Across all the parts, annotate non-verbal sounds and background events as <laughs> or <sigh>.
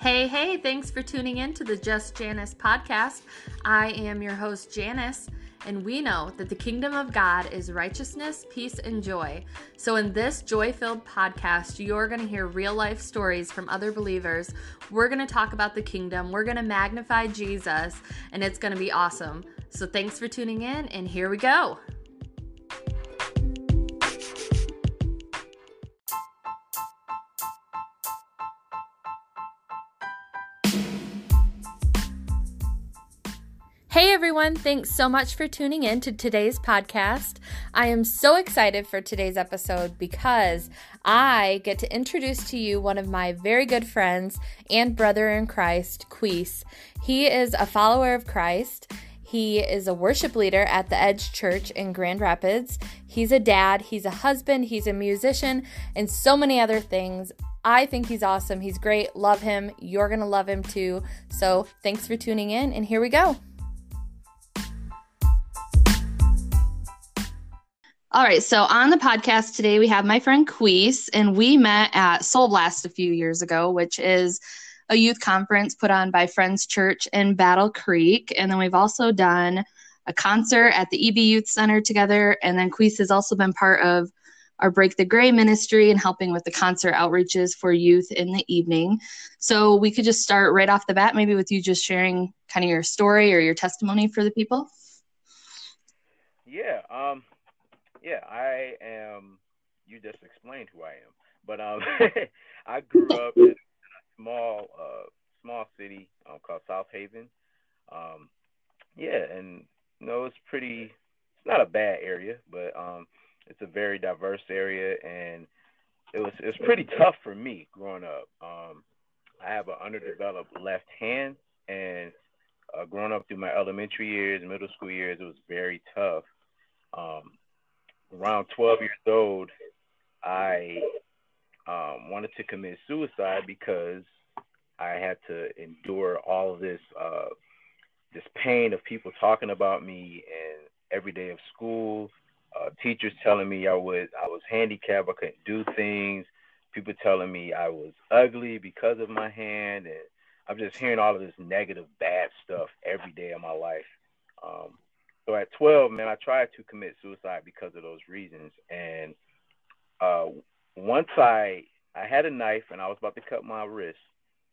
Hey, hey, thanks for tuning in to the Just Janice podcast. I am your host, Janice, and we know that the kingdom of God is righteousness, peace, and joy. So, in this joy filled podcast, you're going to hear real life stories from other believers. We're going to talk about the kingdom, we're going to magnify Jesus, and it's going to be awesome. So, thanks for tuning in, and here we go. Hey everyone, thanks so much for tuning in to today's podcast. I am so excited for today's episode because I get to introduce to you one of my very good friends and brother in Christ, Quese. He is a follower of Christ. He is a worship leader at the Edge Church in Grand Rapids. He's a dad, he's a husband, he's a musician, and so many other things. I think he's awesome. He's great. Love him. You're going to love him too. So, thanks for tuning in, and here we go. All right, so on the podcast today, we have my friend Quese, and we met at Soul Blast a few years ago, which is a youth conference put on by Friends Church in Battle Creek. And then we've also done a concert at the EB Youth Center together. And then Quese has also been part of our Break the Gray ministry and helping with the concert outreaches for youth in the evening. So we could just start right off the bat, maybe with you just sharing kind of your story or your testimony for the people. Yeah. Um, yeah, I am. You just explained who I am, but um, <laughs> I grew up in a small, uh, small city um, called South Haven. Um, yeah, and you know it's pretty. It's not a bad area, but um, it's a very diverse area, and it was it's pretty tough for me growing up. Um, I have an underdeveloped left hand, and uh, growing up through my elementary years, middle school years, it was very tough. Um, around 12 years old, I um, wanted to commit suicide because I had to endure all this uh, this pain of people talking about me and every day of school, uh, teachers telling me I was I was handicapped, I couldn't do things, people telling me I was ugly because of my hand, and I'm just hearing all of this negative, bad stuff every day of my life. So at 12, man, I tried to commit suicide because of those reasons. And uh, once I I had a knife and I was about to cut my wrist.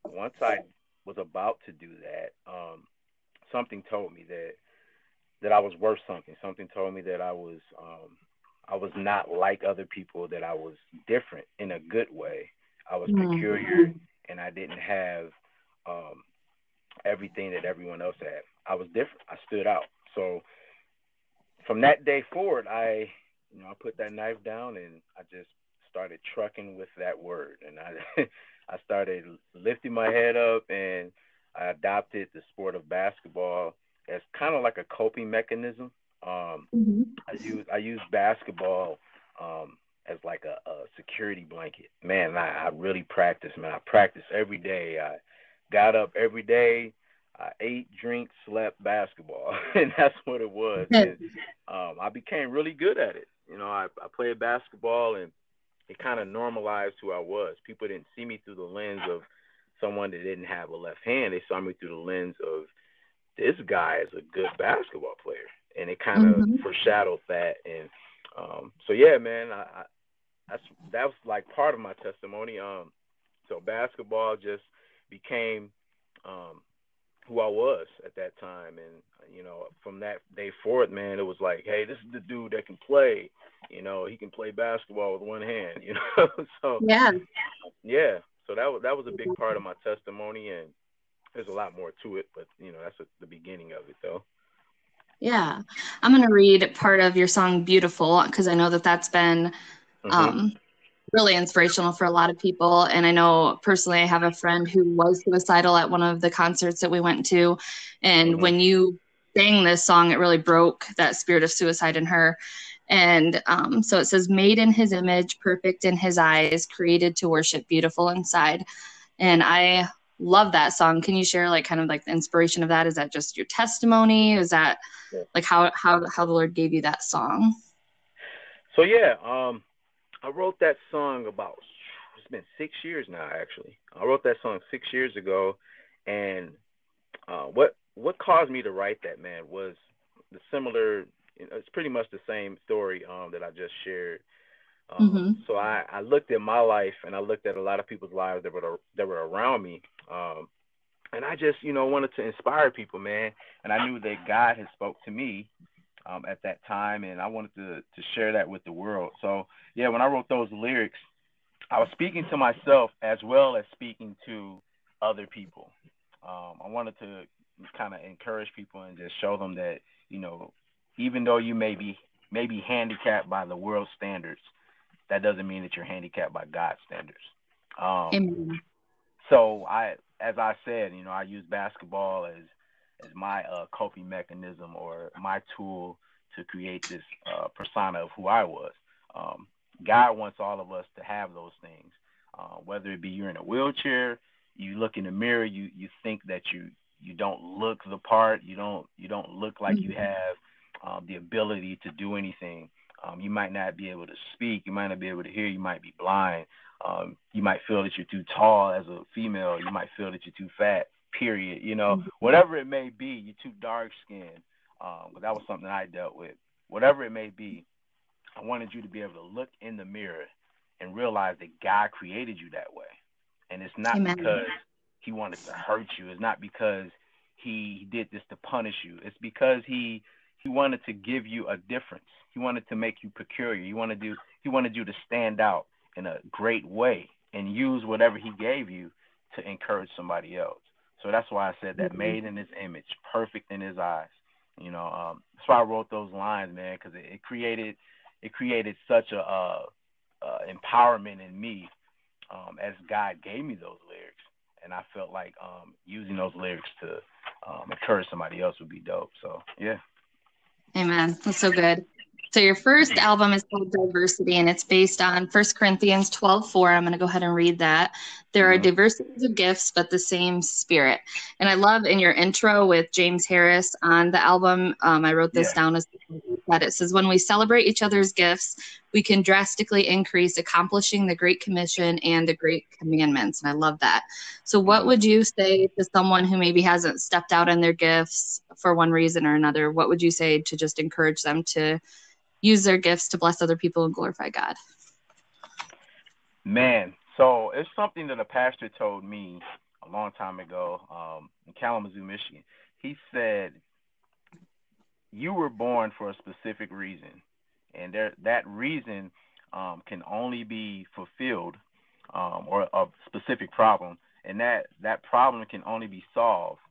Once I was about to do that, um, something told me that that I was worth something. Something told me that I was um, I was not like other people. That I was different in a good way. I was mm-hmm. peculiar, and I didn't have um, everything that everyone else had. I was different. I stood out. From that day forward, I, you know, I put that knife down and I just started trucking with that word, and I, <laughs> I started lifting my head up, and I adopted the sport of basketball as kind of like a coping mechanism. Um, mm-hmm. I use I use basketball um, as like a, a security blanket. Man, I, I really practice. Man, I practice every day. I got up every day I ate, drink, slept basketball, <laughs> and that's what it was. And, um, I became really good at it. You know, I, I played basketball, and it kind of normalized who I was. People didn't see me through the lens of someone that didn't have a left hand. They saw me through the lens of this guy is a good basketball player, and it kind of mm-hmm. foreshadowed that. And um, so, yeah, man, I, I, that's that was like part of my testimony. Um, so basketball just became um, who I was at that time. And, you know, from that day forward, man, it was like, hey, this is the dude that can play. You know, he can play basketball with one hand, <laughs> you know. so Yeah. Yeah. So that was that was a big part of my testimony and there's a lot more to it, but you know, that's a, the beginning of it though. Yeah. I'm going to read part of your song Beautiful because I know that that's been mm-hmm. um, really inspirational for a lot of people. And I know personally, I have a friend who was suicidal at one of the concerts that we went to. And mm-hmm. when you sang this song, it really broke that spirit of suicide in her. And um, so it says, made in his image, perfect in his eyes, created to worship, beautiful inside. And I love that song. Can you share like kind of like the inspiration of that? Is that just your testimony? Is that like how how how the Lord gave you that song? So yeah, um, I wrote that song about it's been six years now. Actually, I wrote that song six years ago, and uh, what what caused me to write that man was the similar. It's pretty much the same story um, that I just shared. Um, mm-hmm. So I, I looked at my life and I looked at a lot of people's lives that were that were around me, um, and I just you know wanted to inspire people, man. And I knew that God had spoke to me um, at that time, and I wanted to to share that with the world. So yeah, when I wrote those lyrics, I was speaking to myself as well as speaking to other people. Um, I wanted to kind of encourage people and just show them that you know, even though you may be maybe handicapped by the world standards, that doesn't mean that you're handicapped by God's standards. Um, Amen. So I, as I said, you know, I use basketball as as my uh, coping mechanism or my tool to create this uh, persona of who I was. Um, God wants all of us to have those things, uh, whether it be you're in a wheelchair, you look in the mirror, you you think that you you don't look the part, you don't you don't look like you mm-hmm. have um, the ability to do anything. Um, you might not be able to speak, you might not be able to hear, you might be blind. Um, you might feel that you're too tall as a female, you might feel that you're too fat. Period. You know, mm-hmm. whatever it may be, you're too dark skinned. Um, but that was something I dealt with. Whatever it may be, I wanted you to be able to look in the mirror and realize that God created you that way. And it's not Amen. because he wanted to hurt you. It's not because he did this to punish you. It's because he he wanted to give you a difference. He wanted to make you peculiar. He wanted to he wanted you to stand out in a great way and use whatever he gave you to encourage somebody else. So that's why I said that mm-hmm. made in his image, perfect in his eyes. You know, um, that's why I wrote those lines, man, because it, it, created it created such a uh, uh, empowerment in me um, as God gave me those lyrics and I felt like um, using those lyrics to um, encourage somebody else would be dope. So yeah. Amen. That's so good. So your first album is called Diversity, and it's based on 1 Corinthians 12, 4. I'm going to go ahead and read that. There are mm-hmm. diversities of gifts, but the same spirit. And I love in your intro with James Harris on the album, um, I wrote this yeah. down as that it says, when we celebrate each other's gifts, we can drastically increase accomplishing the Great Commission and the Great Commandments. And I love that. So, what mm-hmm. would you say to someone who maybe hasn't stepped out in their gifts for one reason or another? What would you say to just encourage them to? Use their gifts to bless other people and glorify God? Man, so it's something that a pastor told me a long time ago um, in Kalamazoo, Michigan. He said, "You were born for a specific reason, and there, that reason um, can only be fulfilled, um, or a specific problem, and that that problem can only be solved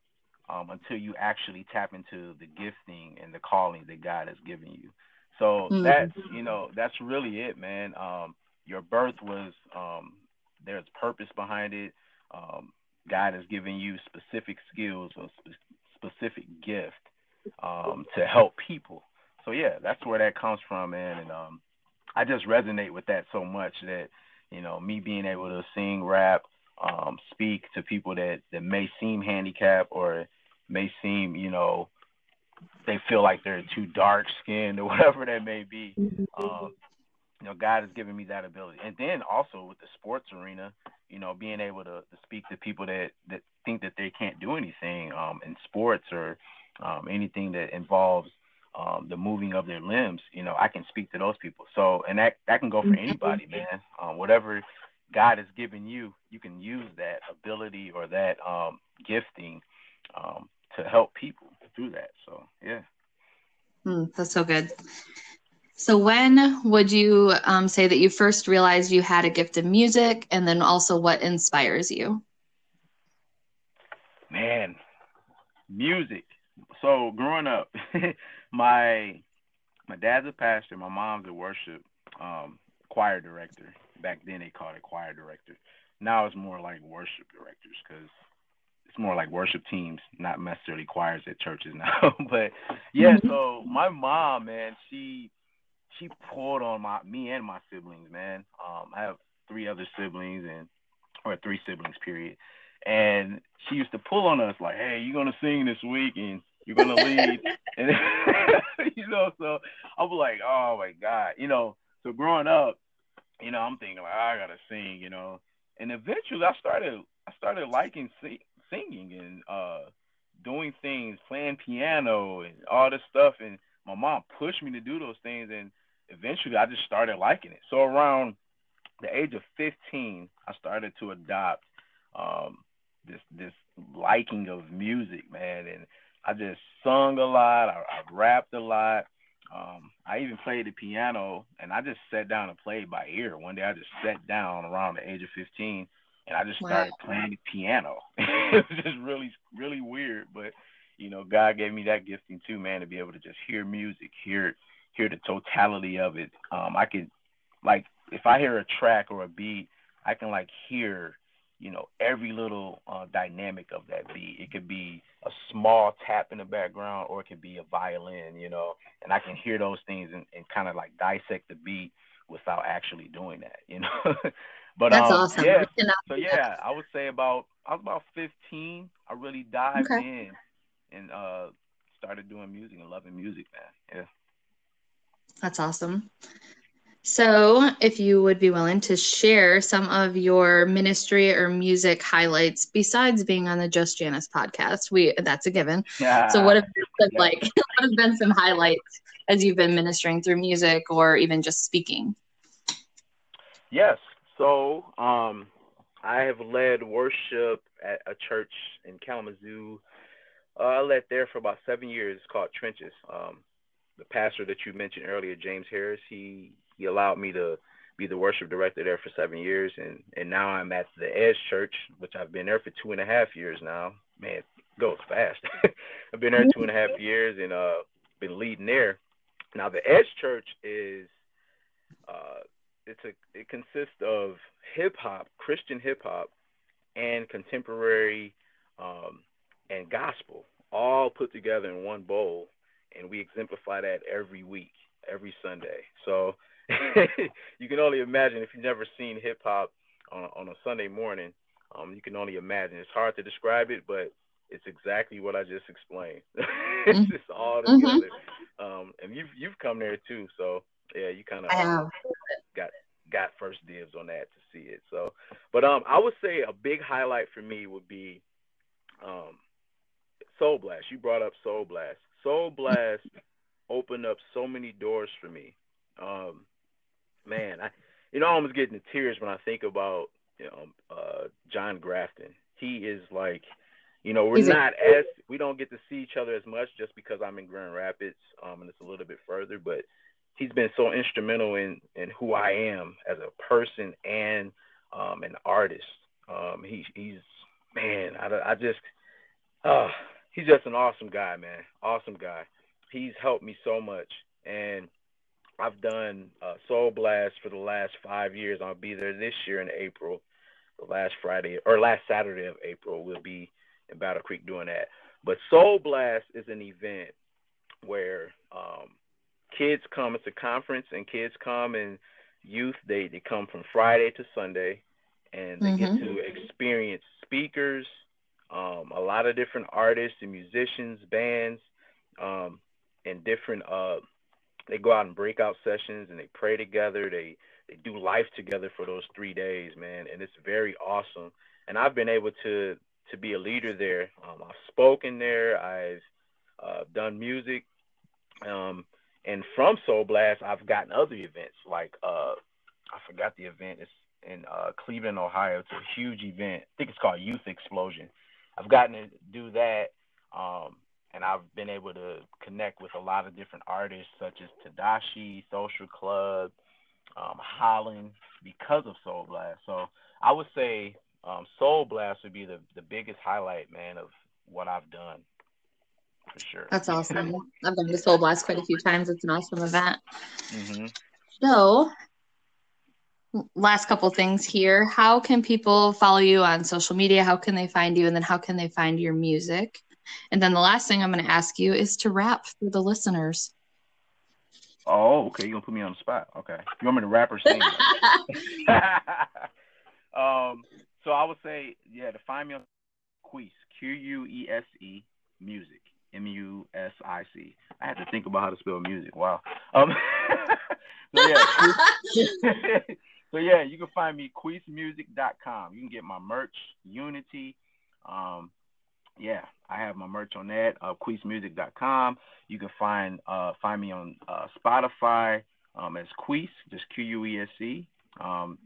um, until you actually tap into the gifting and the calling that God has given you." So mm-hmm. that's you know that's really it, man. Um, your birth was um, there's purpose behind it. Um, God has given you specific skills or sp- specific gift um, to help people. So yeah, that's where that comes from, man. And um, I just resonate with that so much that you know me being able to sing, rap, um, speak to people that that may seem handicapped or may seem you know they feel like they're too dark skinned or <laughs> whatever that may be. Um, you know, God has given me that ability. And then also with the sports arena, you know, being able to, to speak to people that, that think that they can't do anything um, in sports or um, anything that involves um, the moving of their limbs, you know, I can speak to those people. So, and that, that can go for anybody, man. Um, whatever God has given you, you can use that ability or that um, gifting um, to help people through that. So yeah. Mm, that's so good. So when would you um, say that you first realized you had a gift of music, and then also what inspires you? Man, music. So growing up, <laughs> my my dad's a pastor, my mom's a worship um, choir director. Back then they called it choir director. Now it's more like worship directors because it's more like worship teams, not necessarily choirs at churches now. <laughs> but yeah, mm-hmm. so my mom, man, she she pulled on my me and my siblings, man. Um, I have three other siblings and or three siblings, period. And she used to pull on us like, "Hey, you're gonna sing this week and you're gonna lead," <laughs> and <laughs> you know. So I was like, "Oh my god," you know. So growing up, you know, I'm thinking like, I gotta sing, you know and eventually I started I started liking sing, singing and uh, doing things, playing piano and all this stuff. And my mom pushed me to do those things, and eventually I just started liking it. So around the age of 15, I started to adopt um, this this liking of music, man, and I just sung a lot. I, I rapped a lot. Um, I even played the piano, and I just sat down and played by ear. One day, I just sat down around the age of 15, and I just started wow. playing the piano. <laughs> it was just really, really weird, but you know, God gave me that gifting too, man, to be able to just hear music, hear hear the totality of it. Um, I could, like, if I hear a track or a beat, I can like hear you know every little uh, dynamic of that beat. It could be a small tap in the background, or it could be a violin, you know, and I can hear those things and, and kind of like dissect the beat without actually doing that, you know. <laughs> but that's um, awesome. Yeah, so yeah, I would say about I was about 15. I really dived okay. in and uh started doing music and loving music, man. Yeah. That's awesome. So, if you would be willing to share some of your ministry or music highlights besides being on the Just Janice podcast, we that's a given. Yeah. So, what <laughs> have been yeah. like? <laughs> What have been some highlights as you've been ministering through music or even just speaking? Yes. So, um, I have led worship at a church in Kalamazoo. Uh, I led there for about seven years. It's called Trenches. Um, the pastor that you mentioned earlier, James Harris, he he allowed me to be the worship director there for seven years, and and now I'm at the Edge Church, which I've been there for two and a half years now. Man, goes fast. <laughs> I've been there two and a half years and uh been leading there. Now the Edge Church is uh it's a it consists of hip hop, Christian hip hop, and contemporary um and gospel all put together in one bowl, and we exemplify that every week, every Sunday. So <laughs> you can only imagine if you've never seen hip hop on, on a Sunday morning. Um, you can only imagine. It's hard to describe it, but it's exactly what I just explained. <laughs> it's mm-hmm. just all mm-hmm. together. Mm-hmm. Um, and you've you've come there too, so yeah, you kind of um, got got first dibs on that to see it. So, but um, I would say a big highlight for me would be um, Soul Blast. You brought up Soul Blast. Soul Blast opened up so many doors for me. Um, man, I you know I almost get into tears when I think about you know uh, John Grafton. He is like, you know, we're not as we don't get to see each other as much just because I'm in Grand Rapids, um, and it's a little bit further, but he's been so instrumental in in who I am as a person and um, an artist. Um, he, he's man, I, I just, uh, he's just an awesome guy, man. Awesome guy. He's helped me so much, and I've done uh, Soul Blast for the last five years. I'll be there this year in April. The last Friday or last Saturday of April, we'll be in Battle Creek doing that. But Soul Blast is an event where um, kids come. It's a conference, and kids come and youth. They they come from Friday to Sunday, and they mm-hmm. get to experience speakers, um, a lot of different artists and musicians, bands, um, and different uh, they go out and breakout sessions and they pray together. They they do life together for those three days, man, and it's very awesome. And I've been able to to be a leader there. Um, I've spoken there. I've uh, done music, um, and from Soul Blast, I've gotten other events like uh, I forgot the event. It's in uh, Cleveland, Ohio. It's a huge event. I think it's called Youth Explosion. I've gotten to do that. Um, and I've been able to connect with a lot of different artists such as Tedashii, Social Club, um, Holland, because of Soul Blast. So I would say um, Soul Blast would be the, the biggest highlight, man, of what I've done. For sure. That's awesome. <laughs> I've been to Soul Blast quite a few times. It's an awesome event. Mm-hmm. So, last couple things here. How can people follow you on social media? How can they find you? And then how can they find your music? And then the last thing I'm going to ask you is to rap for the listeners. Oh, okay. You're going to put me on the spot. Okay. You want me to rap or sing? <laughs> <laughs> um, so I would say, yeah, to find me on Quese, Q U E S E, music, M U S I C. I had to think about how to spell music. Wow. Um, <laughs> so yeah, <laughs> so yeah, you can find me quesemusic.com. You can get my merch, Unity. Um, yeah, I have my merch on that. Uh, quesemusic.com. You can find uh, find me on uh, Spotify um, as Quese, just Q U E S E. Um,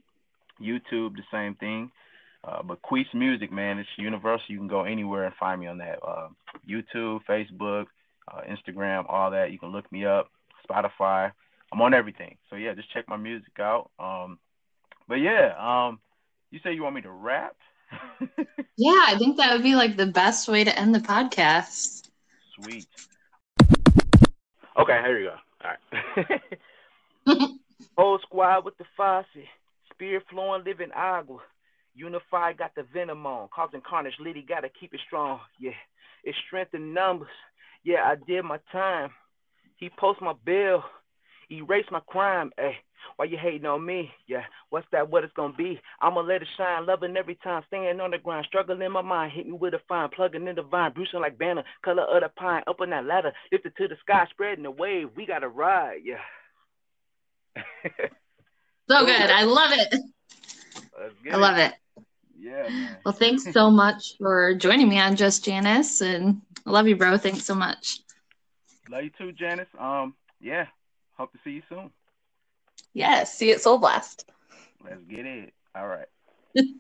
YouTube, the same thing. Uh, but Quese Music, man, it's universal. You can go anywhere and find me on that. Uh, YouTube, Facebook, uh, Instagram, all that. You can look me up. Spotify. I'm on everything. So yeah, just check my music out. Um, but yeah, um, you say you want me to rap? <laughs> yeah, I think that would be like the best way to end the podcast. Sweet. Okay, here you go. All right. <laughs> Whole squad with the Fosse. Spirit flowing, living agua. Unified got the venom on, causing carnage. Liddy gotta keep it strong. Yeah, it's strength in numbers. Yeah, I did my time. He post my bill, erase my crime. Hey, why you hating on me? Yeah, what's that? What it's gonna be? I'ma let it shine, loving every time, staying on the grind, struggling in my mind, hit me with a fine, plugging in the vine, bruising like banner, color of the pine, up on that ladder, lifted to the sky, spreading the wave. We gotta ride, yeah. so good, I love it. <laughs> I love it. Yeah. Well, thanks so <laughs> much for joining me on Just Janice, and I love you, bro. Thanks so much. Love you too, Janice. Um, yeah. Hope to see you soon. Yes. Yeah, see you at Soul Blast. Let's get it. All right. you know.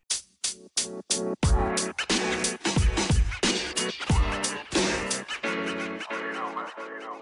You know. You know.